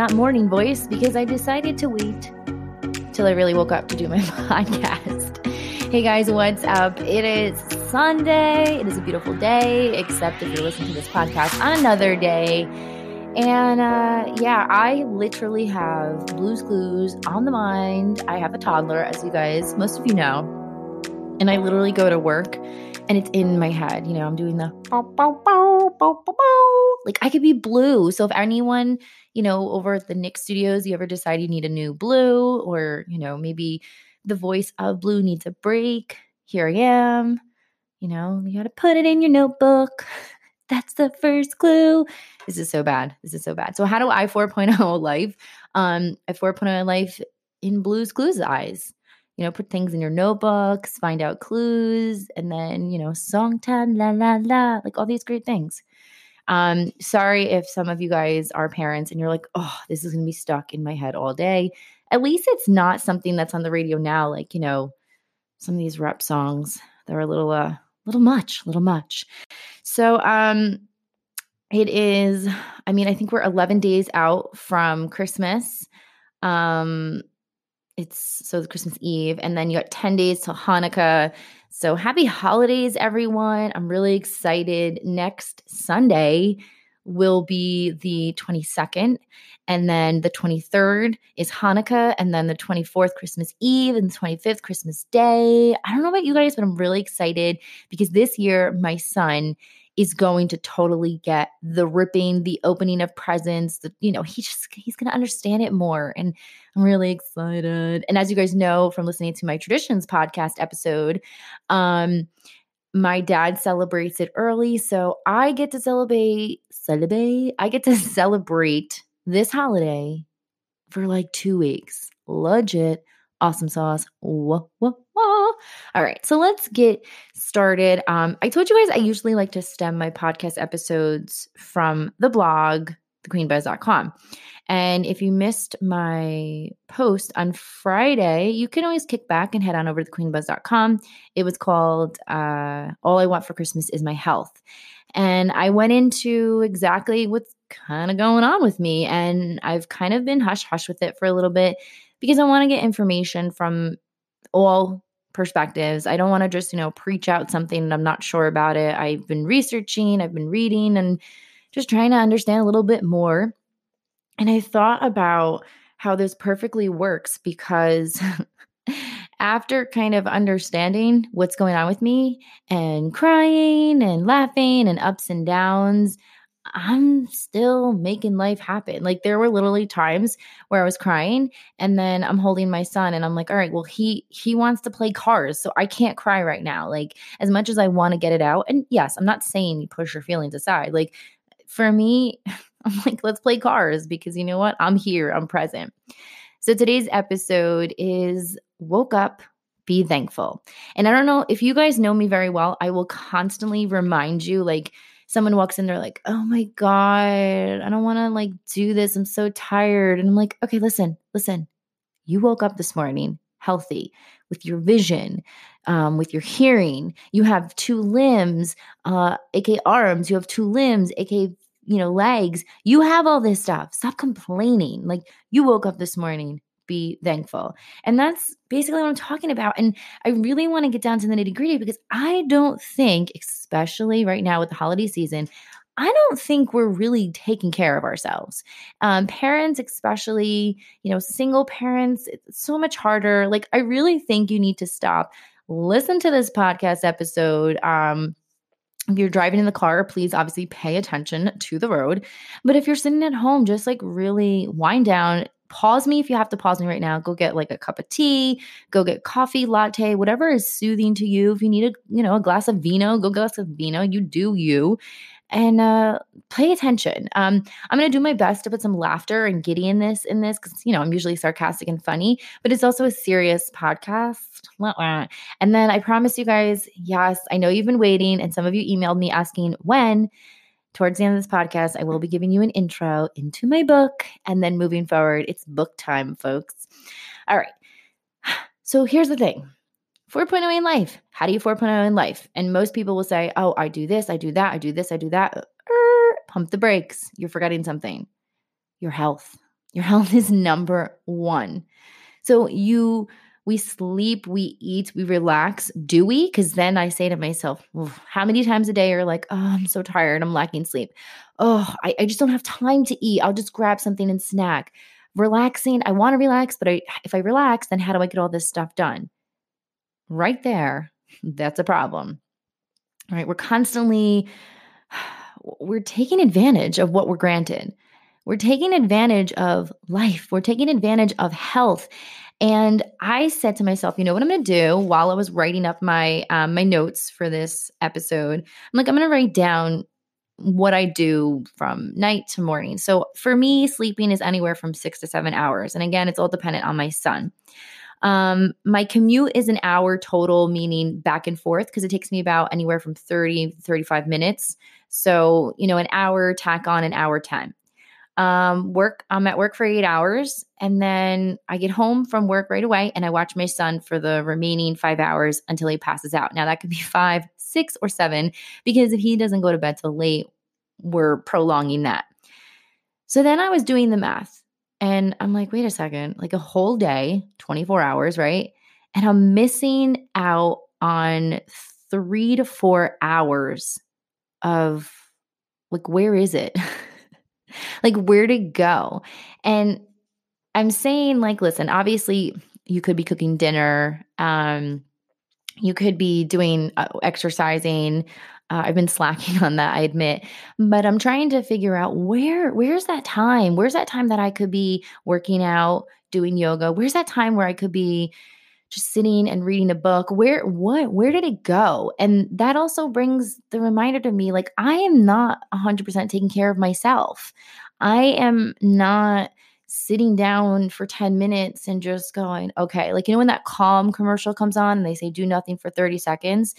not morning voice because I decided to wait till I really woke up to do my podcast. Hey guys, what's up? It is Sunday. It is a beautiful day, except if you're listening to this podcast on another day. And uh, yeah, I literally have Blues Clues on the mind. I have a toddler, as you guys, most of you know. And I literally go to work and it's in my head. You know, I'm doing the bow, bow, bow, bow, bow, bow. like I could be blue. So if anyone, you know, over at the Nick Studios, you ever decide you need a new blue, or you know, maybe the voice of blue needs a break, here I am. You know, you got to put it in your notebook. That's the first clue. This is so bad. This is so bad. So how do I 4.0 life? Um, I 4.0 life in Blues Clues eyes you know, put things in your notebooks, find out clues, and then, you know, song time, la la la, like all these great things. Um, sorry if some of you guys are parents and you're like, oh, this is gonna be stuck in my head all day. At least it's not something that's on the radio now, like, you know, some of these rap songs They're a little uh little much, little much. So um it is, I mean, I think we're 11 days out from Christmas. Um, it's so Christmas Eve, and then you got 10 days till Hanukkah. So happy holidays, everyone. I'm really excited. Next Sunday will be the 22nd, and then the 23rd is Hanukkah, and then the 24th, Christmas Eve, and the 25th, Christmas Day. I don't know about you guys, but I'm really excited because this year, my son is going to totally get the ripping, the opening of presents. The, you know, he just he's going to understand it more, and I'm really excited. And as you guys know from listening to my traditions podcast episode, um, my dad celebrates it early, so I get to celebrate celebrate. I get to celebrate this holiday for like two weeks. Legit awesome sauce. Whoa, whoa, whoa. All right, so let's get started. Um, I told you guys I usually like to stem my podcast episodes from the blog, thequeenbuzz.com. And if you missed my post on Friday, you can always kick back and head on over to thequeenbuzz.com. It was called uh, All I Want for Christmas is My Health. And I went into exactly what's kind of going on with me. And I've kind of been hush hush with it for a little bit because I want to get information from all perspectives. I don't want to just, you know, preach out something and I'm not sure about it. I've been researching, I've been reading and just trying to understand a little bit more. And I thought about how this perfectly works because after kind of understanding what's going on with me and crying and laughing and ups and downs, I'm still making life happen. Like there were literally times where I was crying and then I'm holding my son and I'm like, "All right, well he he wants to play cars, so I can't cry right now." Like as much as I want to get it out. And yes, I'm not saying you push your feelings aside. Like for me, I'm like, "Let's play cars because you know what? I'm here, I'm present." So today's episode is woke up be thankful. And I don't know if you guys know me very well, I will constantly remind you like someone walks in, they're like, oh my God, I don't want to like do this. I'm so tired. And I'm like, okay, listen, listen. You woke up this morning healthy with your vision, um, with your hearing. You have two limbs, uh, aka arms. You have two limbs, aka you know legs. You have all this stuff. Stop complaining. Like you woke up this morning be thankful. And that's basically what I'm talking about. And I really want to get down to the nitty gritty because I don't think, especially right now with the holiday season, I don't think we're really taking care of ourselves. Um, parents, especially, you know, single parents, it's so much harder. Like, I really think you need to stop, listen to this podcast episode. Um, if you're driving in the car, please obviously pay attention to the road. But if you're sitting at home, just like really wind down, pause me if you have to pause me right now. Go get like a cup of tea. Go get coffee latte whatever is soothing to you. If you need a you know a glass of vino go get a glass of vino. You do you. And uh pay attention. Um i'm gonna do my best to put some laughter and giddy in this in this because you know i'm usually sarcastic and funny but it's also a serious podcast. And then i promise you guys yes i know you've been waiting and some of you emailed me asking when towards the end of this podcast, I will be giving you an intro into my book. And then moving forward, it's book time, folks. All right. So here's the thing 4.0 in life. How do you 4.0 in life? And most people will say, oh, I do this, I do that, I do this, I do that. Er, pump the brakes. You're forgetting something your health. Your health is number one. So you we sleep, we eat, we relax. Do we? Because then I say to myself, how many times a day are like, oh, I'm so tired, I'm lacking sleep. Oh, I, I just don't have time to eat. I'll just grab something and snack. Relaxing, I want to relax, but I, if I relax, then how do I get all this stuff done? Right there, that's a problem. All right, we're constantly we're taking advantage of what we're granted. We're taking advantage of life. We're taking advantage of health. And I said to myself, you know what I'm going to do while I was writing up my um, my notes for this episode. I'm like, I'm going to write down what I do from night to morning. So for me, sleeping is anywhere from six to seven hours. And again, it's all dependent on my son. Um, my commute is an hour total, meaning back and forth, because it takes me about anywhere from 30 35 minutes. So, you know, an hour, tack on an hour 10 um, work. I'm at work for eight hours, and then I get home from work right away, and I watch my son for the remaining five hours until he passes out. Now that could be five, six, or seven, because if he doesn't go to bed till late, we're prolonging that. So then I was doing the math, and I'm like, wait a second, like a whole day, 24 hours, right? And I'm missing out on three to four hours of like, where is it? like where to go. And I'm saying, like, listen, obviously, you could be cooking dinner. Um, you could be doing uh, exercising. Uh, I've been slacking on that, I admit, but I'm trying to figure out where where's that time? Where's that time that I could be working out, doing yoga? Where's that time where I could be just sitting and reading a book where what where did it go? And that also brings the reminder to me like i am not 100% taking care of myself. I am not sitting down for 10 minutes and just going okay like you know when that calm commercial comes on and they say do nothing for 30 seconds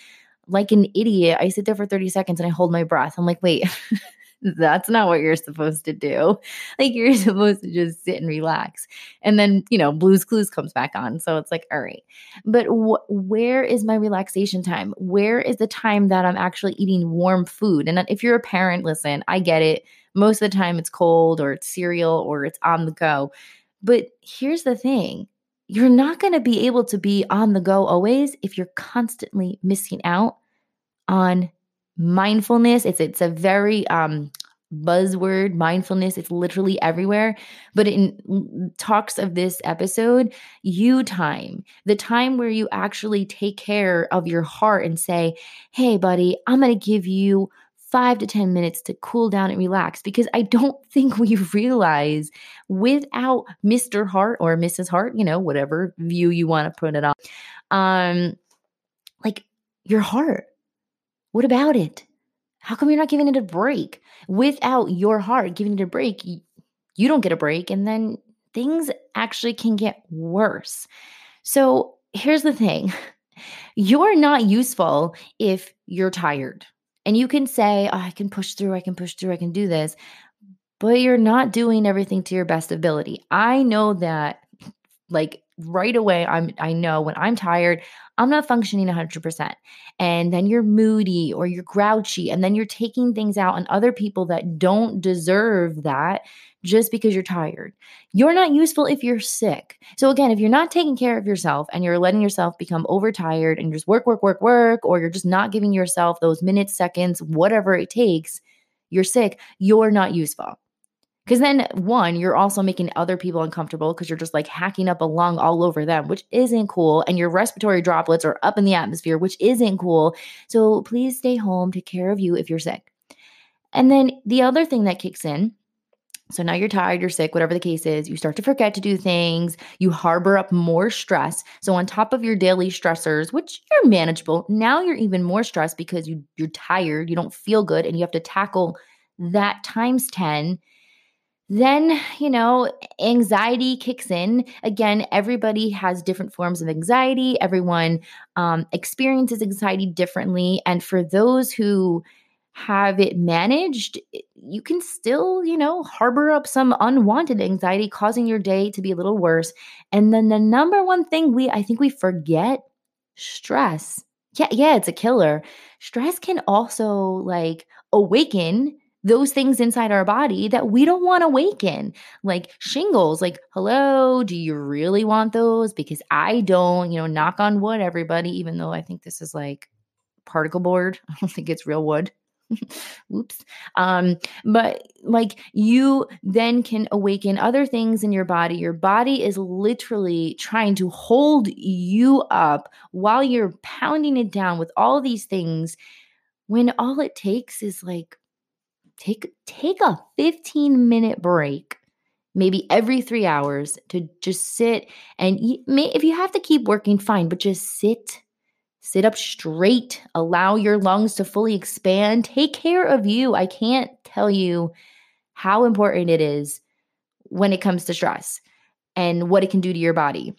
like an idiot i sit there for 30 seconds and i hold my breath. I'm like wait that's not what you're supposed to do. Like you're supposed to just sit and relax. And then, you know, Blues Clues comes back on. So it's like, all right. But wh- where is my relaxation time? Where is the time that I'm actually eating warm food? And if you're a parent, listen, I get it. Most of the time it's cold or it's cereal or it's on the go. But here's the thing you're not going to be able to be on the go always if you're constantly missing out on mindfulness. It's it's a very um buzzword mindfulness. It's literally everywhere. But in talks of this episode you time the time where you actually take care of your heart and say hey buddy i'm going to give you 5 to 10 minutes to cool down and relax. Because i don't think we realize without mr heart or mrs heart you know whatever view you want to put it on um like your heart what about it? How come you're not giving it a break? Without your heart giving it a break, you don't get a break, and then things actually can get worse. So here's the thing you're not useful if you're tired. And you can say, oh, I can push through, I can push through, I can do this, but you're not doing everything to your best ability. I know that like right away I'm I know when I'm tired, I'm not functioning 100%. And then you're moody or you're grouchy and then you're taking things out on other people that don't deserve that just because you're tired. You're not useful if you're sick. So again, if you're not taking care of yourself and you're letting yourself become overtired and just work work work work or you're just not giving yourself those minutes, seconds, whatever it takes, you're sick, you're not useful. Because then, one, you're also making other people uncomfortable because you're just like hacking up a lung all over them, which isn't cool. And your respiratory droplets are up in the atmosphere, which isn't cool. So please stay home, take care of you if you're sick. And then the other thing that kicks in so now you're tired, you're sick, whatever the case is, you start to forget to do things, you harbor up more stress. So on top of your daily stressors, which are manageable, now you're even more stressed because you you're tired, you don't feel good and you have to tackle that times 10 then, you know, anxiety kicks in. Again, everybody has different forms of anxiety. Everyone um, experiences anxiety differently. And for those who have it managed, you can still, you know, harbor up some unwanted anxiety, causing your day to be a little worse. And then the number one thing we, I think we forget stress. Yeah, yeah, it's a killer. Stress can also like awaken those things inside our body that we don't want to awaken, like shingles. Like, hello, do you really want those? Because I don't, you know, knock on wood, everybody, even though I think this is like particle board. I don't think it's real wood. Oops. Um, but like you then can awaken other things in your body. Your body is literally trying to hold you up while you're pounding it down with all these things when all it takes is like take take a 15 minute break maybe every 3 hours to just sit and if you have to keep working fine but just sit sit up straight allow your lungs to fully expand. Take care of you. I can't tell you how important it is when it comes to stress and what it can do to your body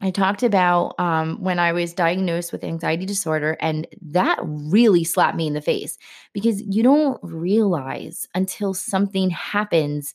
I talked about um, when I was diagnosed with anxiety disorder, and that really slapped me in the face because you don't realize until something happens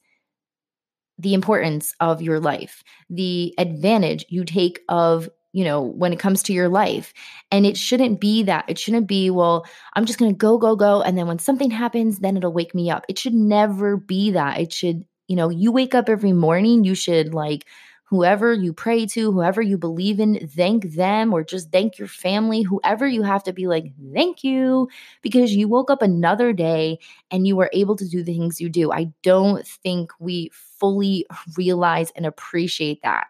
the importance of your life, the advantage you take of you know, when it comes to your life. And it shouldn't be that. It shouldn't be, well, I'm just going to go, go, go. And then when something happens, then it'll wake me up. It should never be that. It should, you know, you wake up every morning, you should like, whoever you pray to, whoever you believe in, thank them or just thank your family, whoever you have to be like, thank you, because you woke up another day and you were able to do the things you do. I don't think we fully realize and appreciate that.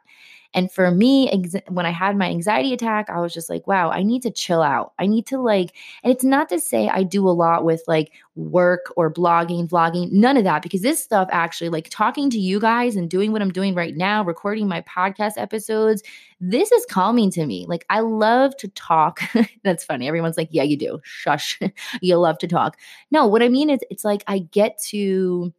And for me, ex- when I had my anxiety attack, I was just like, wow, I need to chill out. I need to like, and it's not to say I do a lot with like work or blogging, vlogging, none of that, because this stuff actually, like talking to you guys and doing what I'm doing right now, recording my podcast episodes, this is calming to me. Like, I love to talk. That's funny. Everyone's like, yeah, you do. Shush. you love to talk. No, what I mean is, it's like I get to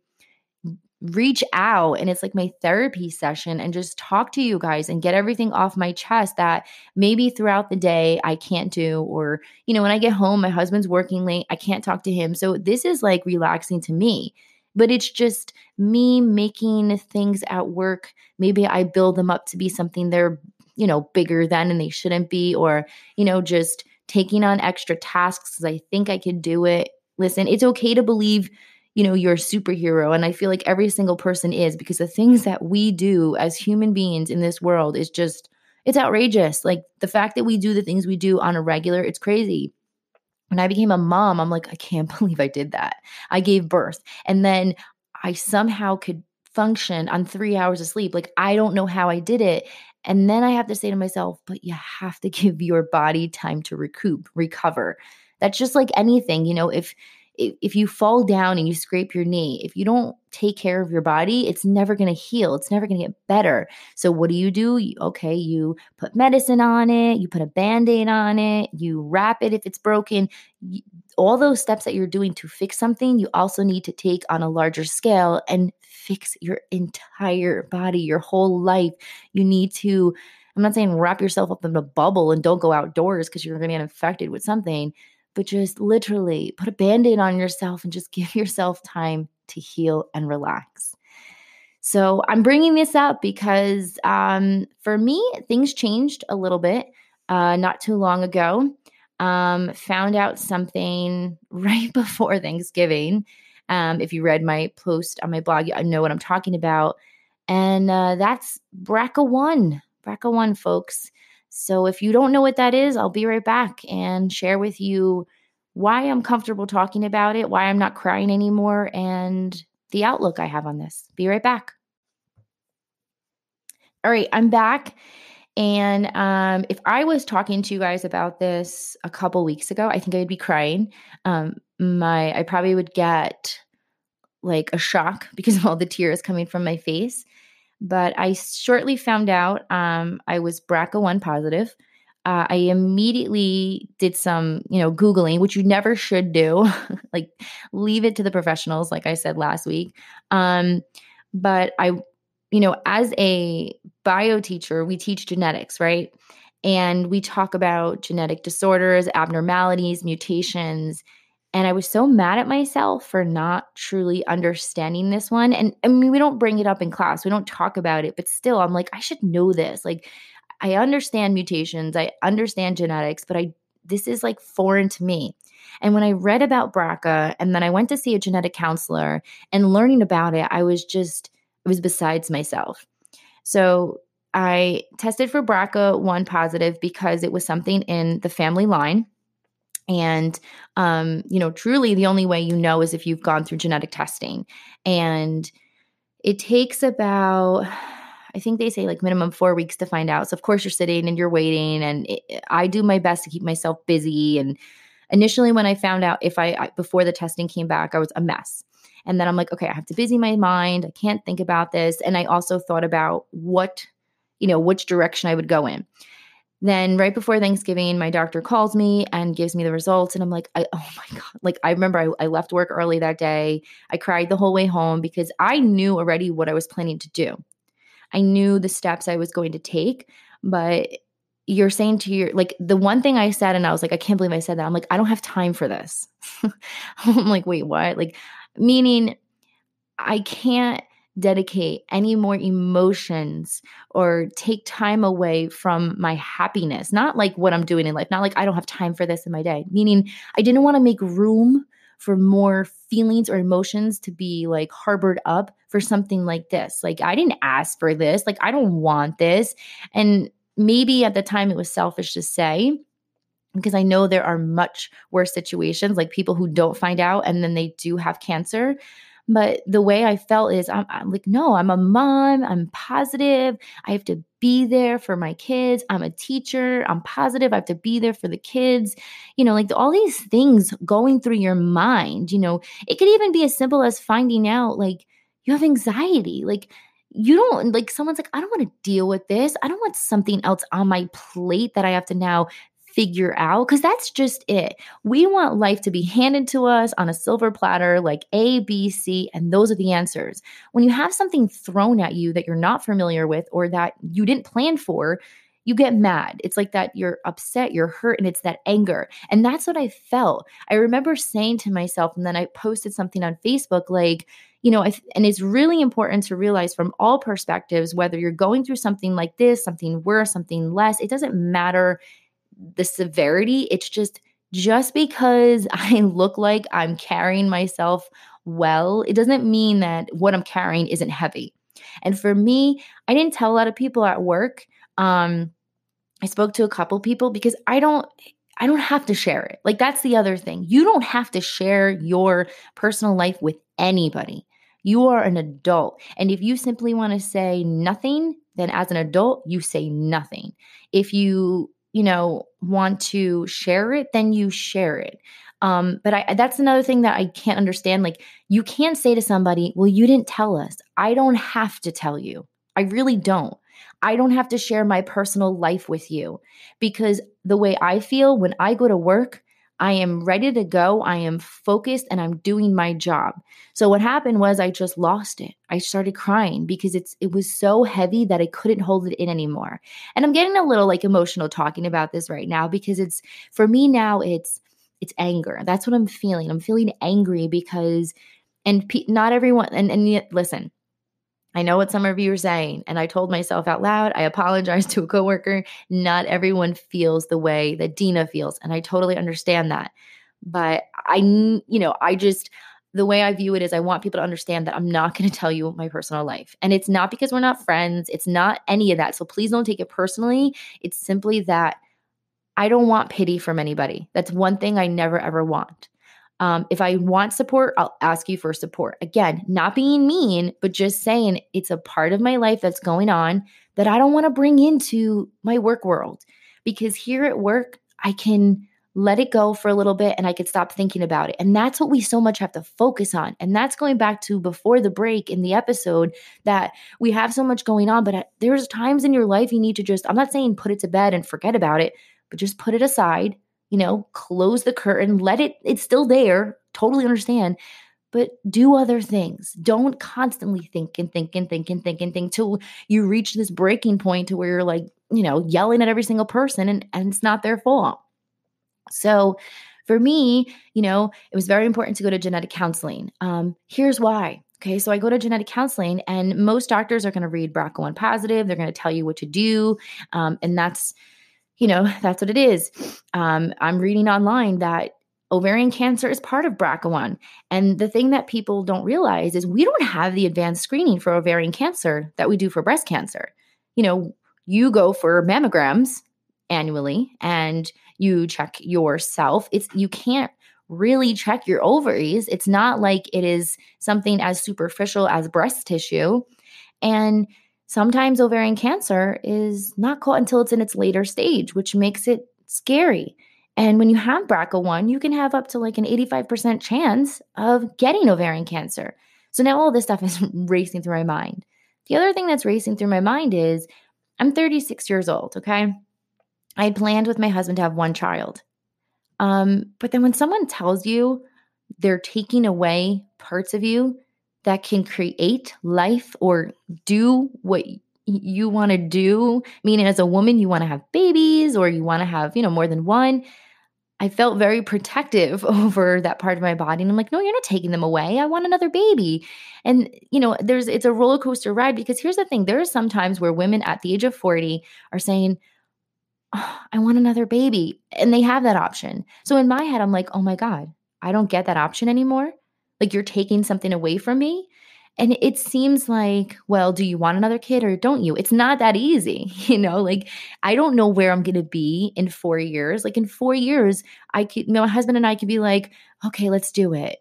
reach out and it's like my therapy session and just talk to you guys and get everything off my chest that maybe throughout the day I can't do or you know when I get home my husband's working late I can't talk to him. So this is like relaxing to me. But it's just me making things at work. Maybe I build them up to be something they're you know bigger than and they shouldn't be or you know just taking on extra tasks cuz I think I could do it. Listen it's okay to believe you know, you're a superhero. And I feel like every single person is because the things that we do as human beings in this world is just, it's outrageous. Like the fact that we do the things we do on a regular, it's crazy. When I became a mom, I'm like, I can't believe I did that. I gave birth. And then I somehow could function on three hours of sleep. Like, I don't know how I did it. And then I have to say to myself, but you have to give your body time to recoup, recover. That's just like anything, you know, if if you fall down and you scrape your knee, if you don't take care of your body, it's never going to heal. It's never going to get better. So, what do you do? You, okay, you put medicine on it, you put a band aid on it, you wrap it if it's broken. all those steps that you're doing to fix something, you also need to take on a larger scale and fix your entire body, your whole life. You need to, I'm not saying wrap yourself up in a bubble and don't go outdoors because you're going to get infected with something but just literally put a band aid on yourself and just give yourself time to heal and relax. So I'm bringing this up because um, for me, things changed a little bit uh, not too long ago. Um, found out something right before Thanksgiving. Um, if you read my post on my blog, I know what I'm talking about. And uh, that's BRCA1. BRCA1, folks. So if you don't know what that is, I'll be right back and share with you why I'm comfortable talking about it, why I'm not crying anymore, and the outlook I have on this. Be right back. All right, I'm back. And um, if I was talking to you guys about this a couple weeks ago, I think I would be crying. Um, my I probably would get like a shock because of all the tears coming from my face. But I shortly found out um, I was BRCA1 positive. Uh, I immediately did some, you know, Googling, which you never should do. like, leave it to the professionals, like I said last week. Um, but I, you know, as a bio teacher, we teach genetics, right? And we talk about genetic disorders, abnormalities, mutations, and I was so mad at myself for not truly understanding this one. And I mean, we don't bring it up in class, we don't talk about it, but still, I'm like, I should know this. Like, I understand mutations, I understand genetics, but I this is like foreign to me. And when I read about BRCA and then I went to see a genetic counselor and learning about it, I was just, it was besides myself. So I tested for BRCA1 positive because it was something in the family line. And, um, you know, truly the only way you know is if you've gone through genetic testing. And it takes about, I think they say like minimum four weeks to find out. So, of course, you're sitting and you're waiting. And it, I do my best to keep myself busy. And initially, when I found out if I, I, before the testing came back, I was a mess. And then I'm like, okay, I have to busy my mind. I can't think about this. And I also thought about what, you know, which direction I would go in. Then right before Thanksgiving, my doctor calls me and gives me the results. And I'm like, I, oh my God. Like, I remember I, I left work early that day. I cried the whole way home because I knew already what I was planning to do. I knew the steps I was going to take, but you're saying to your like the one thing I said, and I was like, I can't believe I said that. I'm like, I don't have time for this. I'm like, wait, what? Like, meaning I can't dedicate any more emotions or take time away from my happiness. Not like what I'm doing in life, not like I don't have time for this in my day, meaning I didn't want to make room for more feelings or emotions to be like harbored up for something like this. Like, I didn't ask for this. Like, I don't want this. And maybe at the time it was selfish to say, because I know there are much worse situations, like people who don't find out and then they do have cancer. But the way I felt is I'm, I'm, like, no, I'm a mom. I'm positive. I have to be there for my kids. I'm a teacher. I'm positive. I have to be there for the kids. You know, like all these things going through your mind. You know, it could even be as simple as finding out like you have anxiety. Like, you don't like someone's like, I don't want to deal with this. I don't want something else on my plate that I have to now figure out because that's just it. We want life to be handed to us on a silver platter, like A, B, C, and those are the answers. When you have something thrown at you that you're not familiar with or that you didn't plan for, you get mad. It's like that you're upset, you're hurt, and it's that anger. And that's what I felt. I remember saying to myself, and then I posted something on Facebook like, you know, and it's really important to realize from all perspectives, whether you're going through something like this, something worse, something less, it doesn't matter the severity. It's just just because I look like I'm carrying myself well, it doesn't mean that what I'm carrying isn't heavy. And for me, I didn't tell a lot of people at work. Um, I spoke to a couple people because I don't I don't have to share it. Like that's the other thing. You don't have to share your personal life with anybody. You are an adult. And if you simply want to say nothing, then as an adult, you say nothing. If you you know, want to share it, then you share it. Um, but I, that's another thing that I can't understand. Like, you can't say to somebody, Well, you didn't tell us. I don't have to tell you. I really don't. I don't have to share my personal life with you because the way I feel when I go to work, I am ready to go. I am focused and I'm doing my job. So what happened was I just lost it. I started crying because it's it was so heavy that I couldn't hold it in anymore. And I'm getting a little like emotional talking about this right now because it's for me now it's it's anger. That's what I'm feeling. I'm feeling angry because and pe- not everyone and and yet, listen, I know what some of you are saying, and I told myself out loud, I apologize to a coworker. Not everyone feels the way that Dina feels, and I totally understand that. But I, you know, I just, the way I view it is I want people to understand that I'm not going to tell you my personal life. And it's not because we're not friends, it's not any of that. So please don't take it personally. It's simply that I don't want pity from anybody. That's one thing I never ever want. Um, if I want support, I'll ask you for support. Again, not being mean, but just saying it's a part of my life that's going on that I don't want to bring into my work world. Because here at work, I can let it go for a little bit and I can stop thinking about it. And that's what we so much have to focus on. And that's going back to before the break in the episode that we have so much going on, but there's times in your life you need to just, I'm not saying put it to bed and forget about it, but just put it aside you know, close the curtain, let it, it's still there, totally understand, but do other things. Don't constantly think and think and think and think and think till you reach this breaking point to where you're like, you know, yelling at every single person and, and it's not their fault. So, for me, you know, it was very important to go to genetic counseling. Um, here's why. Okay, so I go to genetic counseling, and most doctors are going to read BRCA1 positive. They're going to tell you what to do, um, and that's you know, that's what it is. Um, I'm reading online that ovarian cancer is part of BRCA1. And the thing that people don't realize is we don't have the advanced screening for ovarian cancer that we do for breast cancer. You know, you go for mammograms annually and you check yourself. It's you can't really check your ovaries. It's not like it is something as superficial as breast tissue. And sometimes ovarian cancer is not caught until it's in its later stage, which makes it scary. And when you have BRCA1, you can have up to like an 85% chance of getting ovarian cancer. So now all this stuff is racing through my mind. The other thing that's racing through my mind is I'm 36 years old, okay? I had planned with my husband to have one child. Um, but then when someone tells you they're taking away parts of you that can create life or do what you want to do, meaning as a woman, you want to have babies or you want to have, you know, more than one. I felt very protective over that part of my body. And I'm like, no, you're not taking them away. I want another baby. And, you know, there's, it's a roller coaster ride because here's the thing there are some times where women at the age of 40 are saying, oh, I want another baby. And they have that option. So in my head, I'm like, oh my God, I don't get that option anymore. Like you're taking something away from me. And it seems like, well, do you want another kid or don't you? It's not that easy. You know, like I don't know where I'm going to be in four years. Like in four years, I could, my husband and I could be like, okay, let's do it.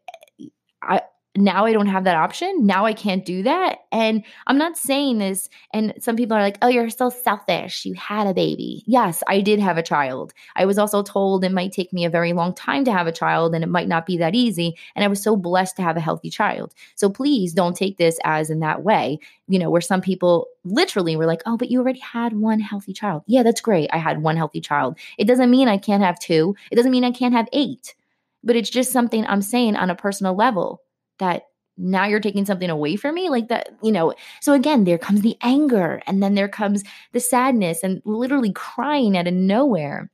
I, now I don't have that option. Now I can't do that. And I'm not saying this, and some people are like, oh, you're so selfish. You had a baby. Yes, I did have a child. I was also told it might take me a very long time to have a child and it might not be that easy. And I was so blessed to have a healthy child. So please don't take this as in that way, you know, where some people literally were like, oh, but you already had one healthy child. Yeah, that's great. I had one healthy child. It doesn't mean I can't have two, it doesn't mean I can't have eight. But it's just something I'm saying on a personal level that now you're taking something away from me like that you know so again there comes the anger and then there comes the sadness and literally crying out of nowhere.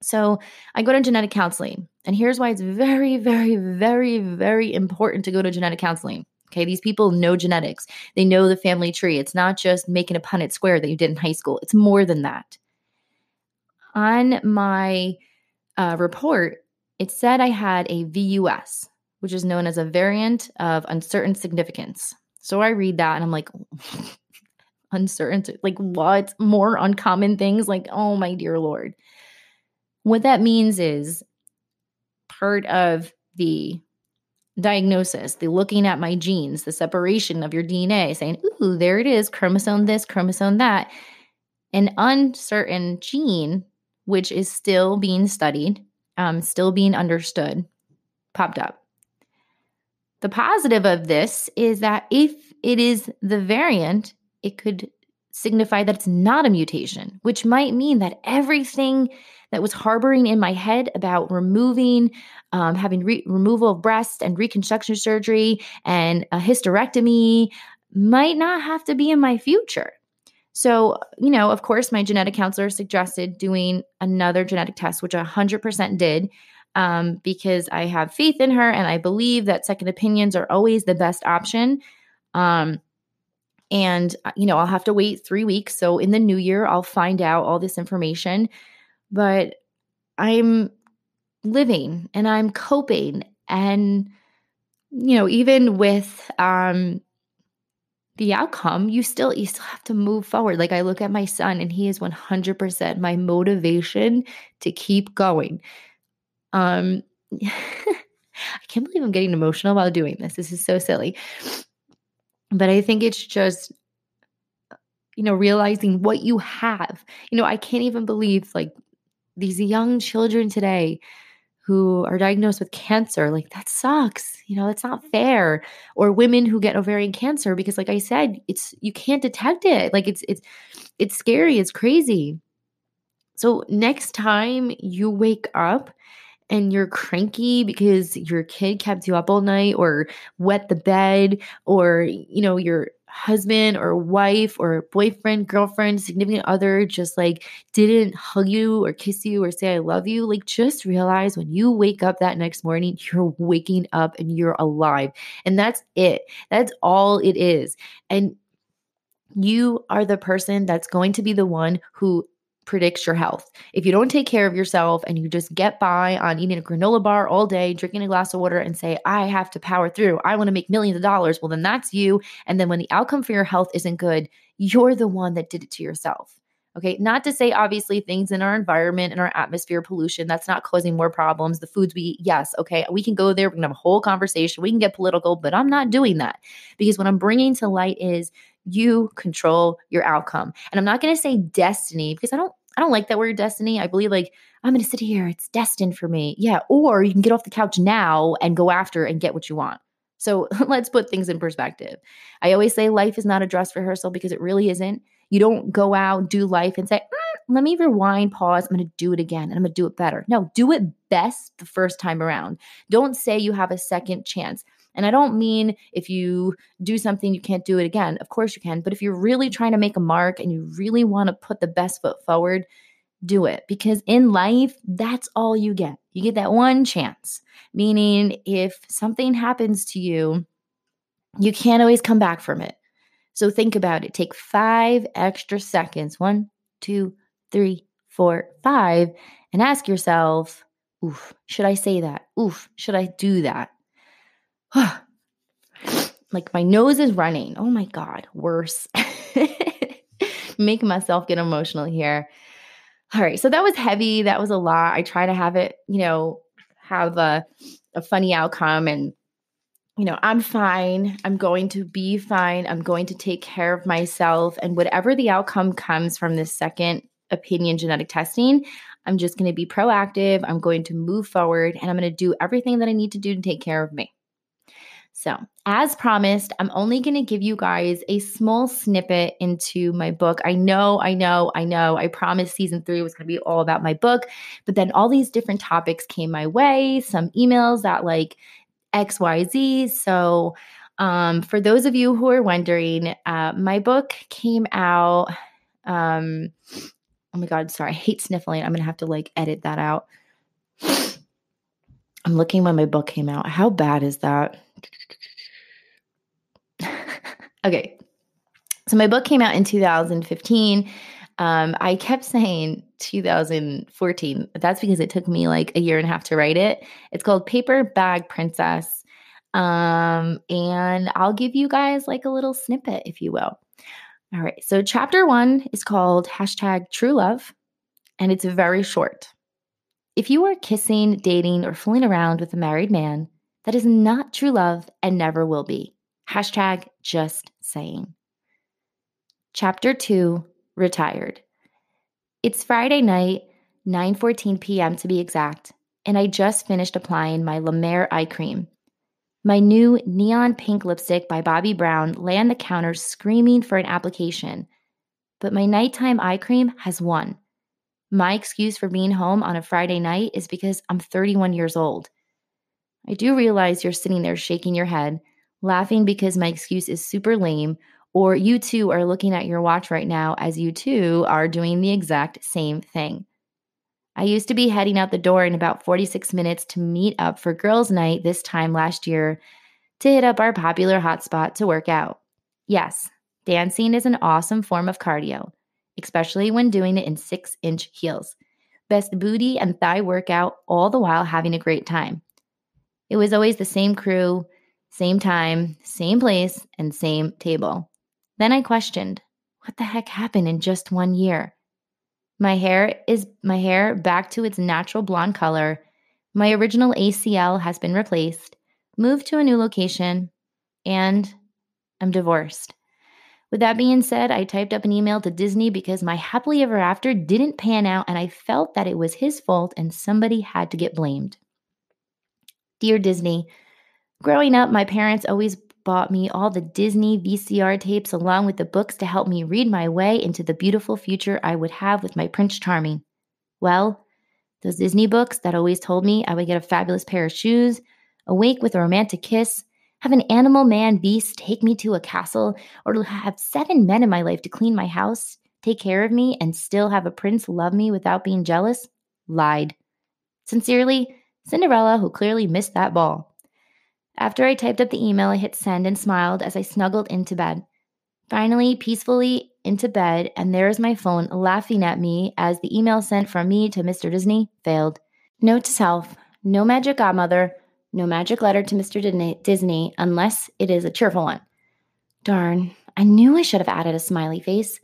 So i go to genetic counseling and here's why it's very very very very important to go to genetic counseling. Okay these people know genetics. They know the family tree. It's not just making a punnett square that you did in high school. It's more than that. On my uh, report it said i had a vus which is known as a variant of uncertain significance. So I read that and I'm like, uncertain, like what? More uncommon things? Like, oh my dear Lord. What that means is part of the diagnosis, the looking at my genes, the separation of your DNA, saying, ooh, there it is, chromosome this, chromosome that. An uncertain gene, which is still being studied, um, still being understood, popped up. The positive of this is that if it is the variant, it could signify that it's not a mutation, which might mean that everything that was harboring in my head about removing, um, having re- removal of breast and reconstruction surgery and a hysterectomy might not have to be in my future. So, you know, of course, my genetic counselor suggested doing another genetic test, which I 100% did um, because I have faith in her and I believe that second opinions are always the best option. Um, and, uh, you know, I'll have to wait three weeks. So in the new year, I'll find out all this information. But I'm living and I'm coping. And, you know, even with, um, the outcome you still you still have to move forward like i look at my son and he is 100% my motivation to keep going um, I can't believe I'm getting emotional while doing this. This is so silly. But I think it's just, you know, realizing what you have. You know, I can't even believe like these young children today who are diagnosed with cancer. Like, that sucks. You know, that's not fair. Or women who get ovarian cancer because, like I said, it's, you can't detect it. Like, it's, it's, it's scary. It's crazy. So, next time you wake up and you're cranky because your kid kept you up all night or wet the bed or you know your husband or wife or boyfriend girlfriend significant other just like didn't hug you or kiss you or say i love you. Like just realize when you wake up that next morning you're waking up and you're alive. And that's it. That's all it is. And you are the person that's going to be the one who predicts your health. If you don't take care of yourself and you just get by on eating a granola bar all day, drinking a glass of water, and say, I have to power through, I want to make millions of dollars, well, then that's you. And then when the outcome for your health isn't good, you're the one that did it to yourself. Okay, not to say obviously things in our environment and our atmosphere pollution that's not causing more problems. The foods we eat, yes, okay, we can go there. We can have a whole conversation. We can get political, but I'm not doing that because what I'm bringing to light is you control your outcome. And I'm not going to say destiny because I don't I don't like that word destiny. I believe like I'm going to sit here, it's destined for me. Yeah, or you can get off the couch now and go after and get what you want. So let's put things in perspective. I always say life is not a dress rehearsal because it really isn't. You don't go out, do life, and say, mm, let me rewind, pause. I'm going to do it again and I'm going to do it better. No, do it best the first time around. Don't say you have a second chance. And I don't mean if you do something, you can't do it again. Of course you can. But if you're really trying to make a mark and you really want to put the best foot forward, do it. Because in life, that's all you get. You get that one chance. Meaning, if something happens to you, you can't always come back from it. So think about it. Take five extra seconds one, two, three, four, five and ask yourself, oof, should I say that? Oof, should I do that? like my nose is running. Oh my God, worse. Making myself get emotional here. All right. So that was heavy. That was a lot. I try to have it, you know, have a, a funny outcome and you know, I'm fine. I'm going to be fine. I'm going to take care of myself. And whatever the outcome comes from this second opinion genetic testing, I'm just going to be proactive. I'm going to move forward and I'm going to do everything that I need to do to take care of me. So, as promised, I'm only going to give you guys a small snippet into my book. I know, I know, I know. I promised season three was going to be all about my book, but then all these different topics came my way, some emails that like XYZ. So, um, for those of you who are wondering, uh, my book came out. Um, oh my God, sorry, I hate sniffling. I'm going to have to like edit that out. I'm looking when my book came out. How bad is that? okay. So my book came out in 2015. Um, I kept saying 2014. That's because it took me like a year and a half to write it. It's called Paper Bag Princess. Um, and I'll give you guys like a little snippet, if you will. All right. So, chapter one is called hashtag true love, and it's very short. If you are kissing, dating, or fooling around with a married man, that is not true love and never will be. Hashtag just saying. Chapter two retired. It's Friday night, 9:14 p.m. to be exact, and I just finished applying my La Mer eye cream. My new neon pink lipstick by Bobbi Brown lay on the counter screaming for an application. But my nighttime eye cream has won. My excuse for being home on a Friday night is because I'm 31 years old. I do realize you're sitting there shaking your head, laughing because my excuse is super lame, or you too are looking at your watch right now as you too are doing the exact same thing. I used to be heading out the door in about 46 minutes to meet up for girls' night this time last year to hit up our popular hotspot to work out. Yes, dancing is an awesome form of cardio, especially when doing it in six inch heels. Best booty and thigh workout, all the while having a great time. It was always the same crew, same time, same place, and same table. Then I questioned, what the heck happened in just one year? My hair is my hair back to its natural blonde color. My original ACL has been replaced, moved to a new location, and I'm divorced. With that being said, I typed up an email to Disney because my happily ever after didn't pan out and I felt that it was his fault and somebody had to get blamed. Dear Disney, growing up, my parents always bought me all the Disney VCR tapes along with the books to help me read my way into the beautiful future I would have with my Prince Charming. Well, those Disney books that always told me I would get a fabulous pair of shoes, awake with a romantic kiss, have an animal man beast take me to a castle, or have seven men in my life to clean my house, take care of me, and still have a prince love me without being jealous, lied. Sincerely, Cinderella, who clearly missed that ball. After I typed up the email, I hit send and smiled as I snuggled into bed. Finally, peacefully into bed, and there's my phone laughing at me as the email sent from me to Mr. Disney failed. Note to self no magic godmother, no magic letter to Mr. Disney unless it is a cheerful one. Darn, I knew I should have added a smiley face.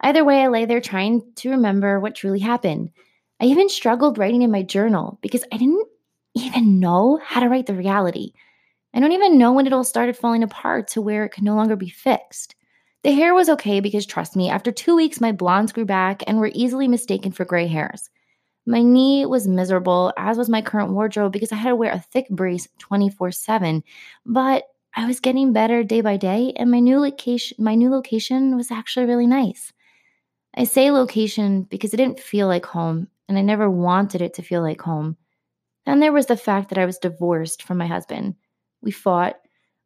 Either way, I lay there trying to remember what truly happened. I even struggled writing in my journal because I didn't even know how to write the reality. I don't even know when it all started falling apart to where it could no longer be fixed. The hair was okay because, trust me, after two weeks, my blondes grew back and were easily mistaken for gray hairs. My knee was miserable, as was my current wardrobe, because I had to wear a thick brace 24 7. But I was getting better day by day, and my new location, my new location was actually really nice. I say location because it didn't feel like home, and I never wanted it to feel like home. Then there was the fact that I was divorced from my husband. We fought,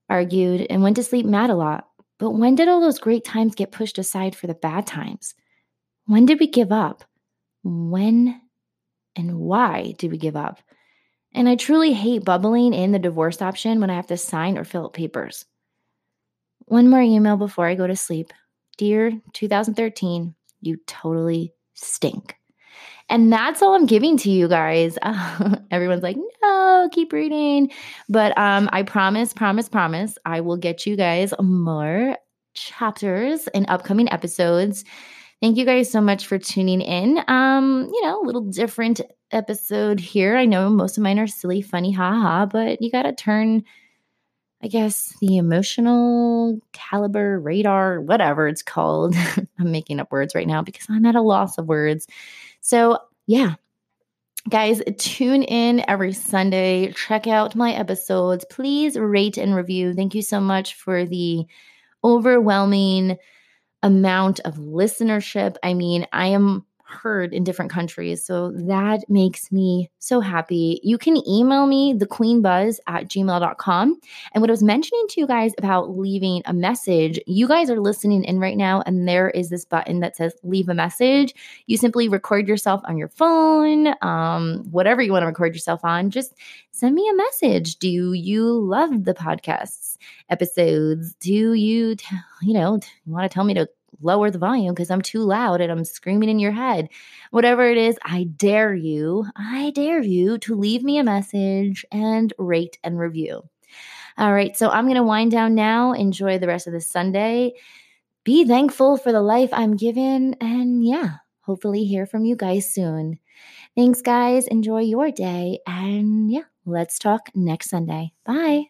argued, and went to sleep mad a lot. But when did all those great times get pushed aside for the bad times? When did we give up? When and why did we give up? And I truly hate bubbling in the divorce option when I have to sign or fill out papers. One more email before I go to sleep. Dear 2013, you totally stink. And that's all I'm giving to you guys. Everyone's like, no, keep reading. But um, I promise, promise, promise, I will get you guys more chapters in upcoming episodes. Thank you guys so much for tuning in. Um, you know, a little different episode here. I know most of mine are silly, funny, haha, but you got to turn, I guess, the emotional caliber radar, whatever it's called. I'm making up words right now because I'm at a loss of words. So, yeah, Guys, tune in every Sunday. Check out my episodes. Please rate and review. Thank you so much for the overwhelming amount of listenership. I mean, I am heard in different countries. So that makes me so happy. You can email me, thequeenbuzz at gmail.com. And what I was mentioning to you guys about leaving a message, you guys are listening in right now, and there is this button that says leave a message. You simply record yourself on your phone, um, whatever you want to record yourself on, just send me a message. Do you love the podcasts episodes? Do you, t- you know, want to tell me to lower the volume because I'm too loud and I'm screaming in your head. Whatever it is, I dare you, I dare you to leave me a message and rate and review. All right, so I'm going to wind down now. Enjoy the rest of the Sunday. Be thankful for the life I'm given. And yeah, hopefully hear from you guys soon. Thanks, guys. Enjoy your day. And yeah, let's talk next Sunday. Bye.